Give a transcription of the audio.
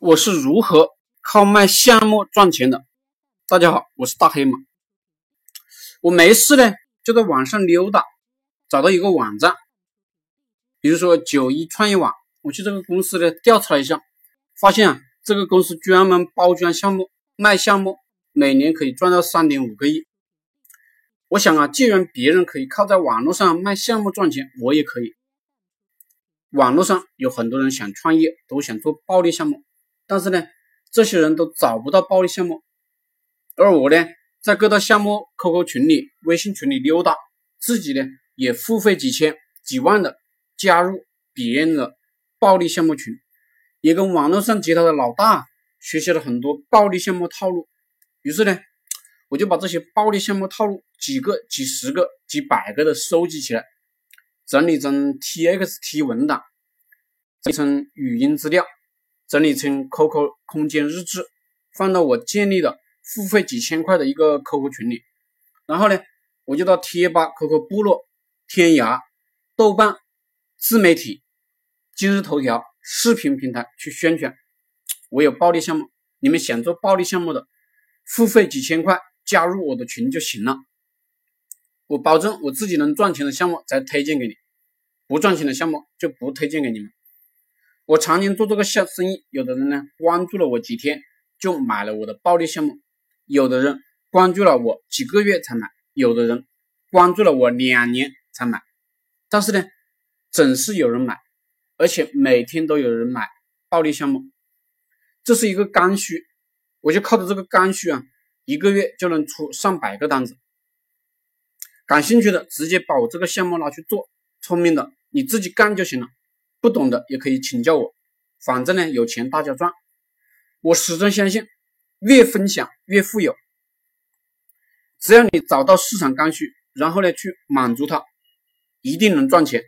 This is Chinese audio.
我是如何靠卖项目赚钱的？大家好，我是大黑马。我没事呢，就在网上溜达，找到一个网站，比如说九一创业网，我去这个公司呢调查了一下，发现啊，这个公司专门包装项目、卖项目，每年可以赚到三点五个亿。我想啊，既然别人可以靠在网络上卖项目赚钱，我也可以。网络上有很多人想创业，都想做暴利项目。但是呢，这些人都找不到暴利项目，而我呢，在各大项目 QQ 群里、微信群里溜达，自己呢也付费几千、几万的加入别人的暴利项目群，也跟网络上其他的老大学习了很多暴利项目套路。于是呢，我就把这些暴利项目套路几个、几十个、几百个的收集起来，整理成 TXT 文档，整理成语音资料。整理成 QQ 空间日志，放到我建立的付费几千块的一个 QQ 群里。然后呢，我就到贴吧、QQ 部落、天涯、豆瓣、自媒体、今日头条、视频平台去宣传。我有暴利项目，你们想做暴利项目的，付费几千块加入我的群就行了。我保证我自己能赚钱的项目才推荐给你，不赚钱的项目就不推荐给你们。我常年做这个小生意，有的人呢关注了我几天就买了我的暴利项目，有的人关注了我几个月才买，有的人关注了我两年才买，但是呢，总是有人买，而且每天都有人买暴利项目，这是一个刚需，我就靠着这个刚需啊，一个月就能出上百个单子。感兴趣的直接把我这个项目拿去做，聪明的你自己干就行了。不懂的也可以请教我，反正呢有钱大家赚。我始终相信，越分享越富有。只要你找到市场刚需，然后呢去满足它，一定能赚钱。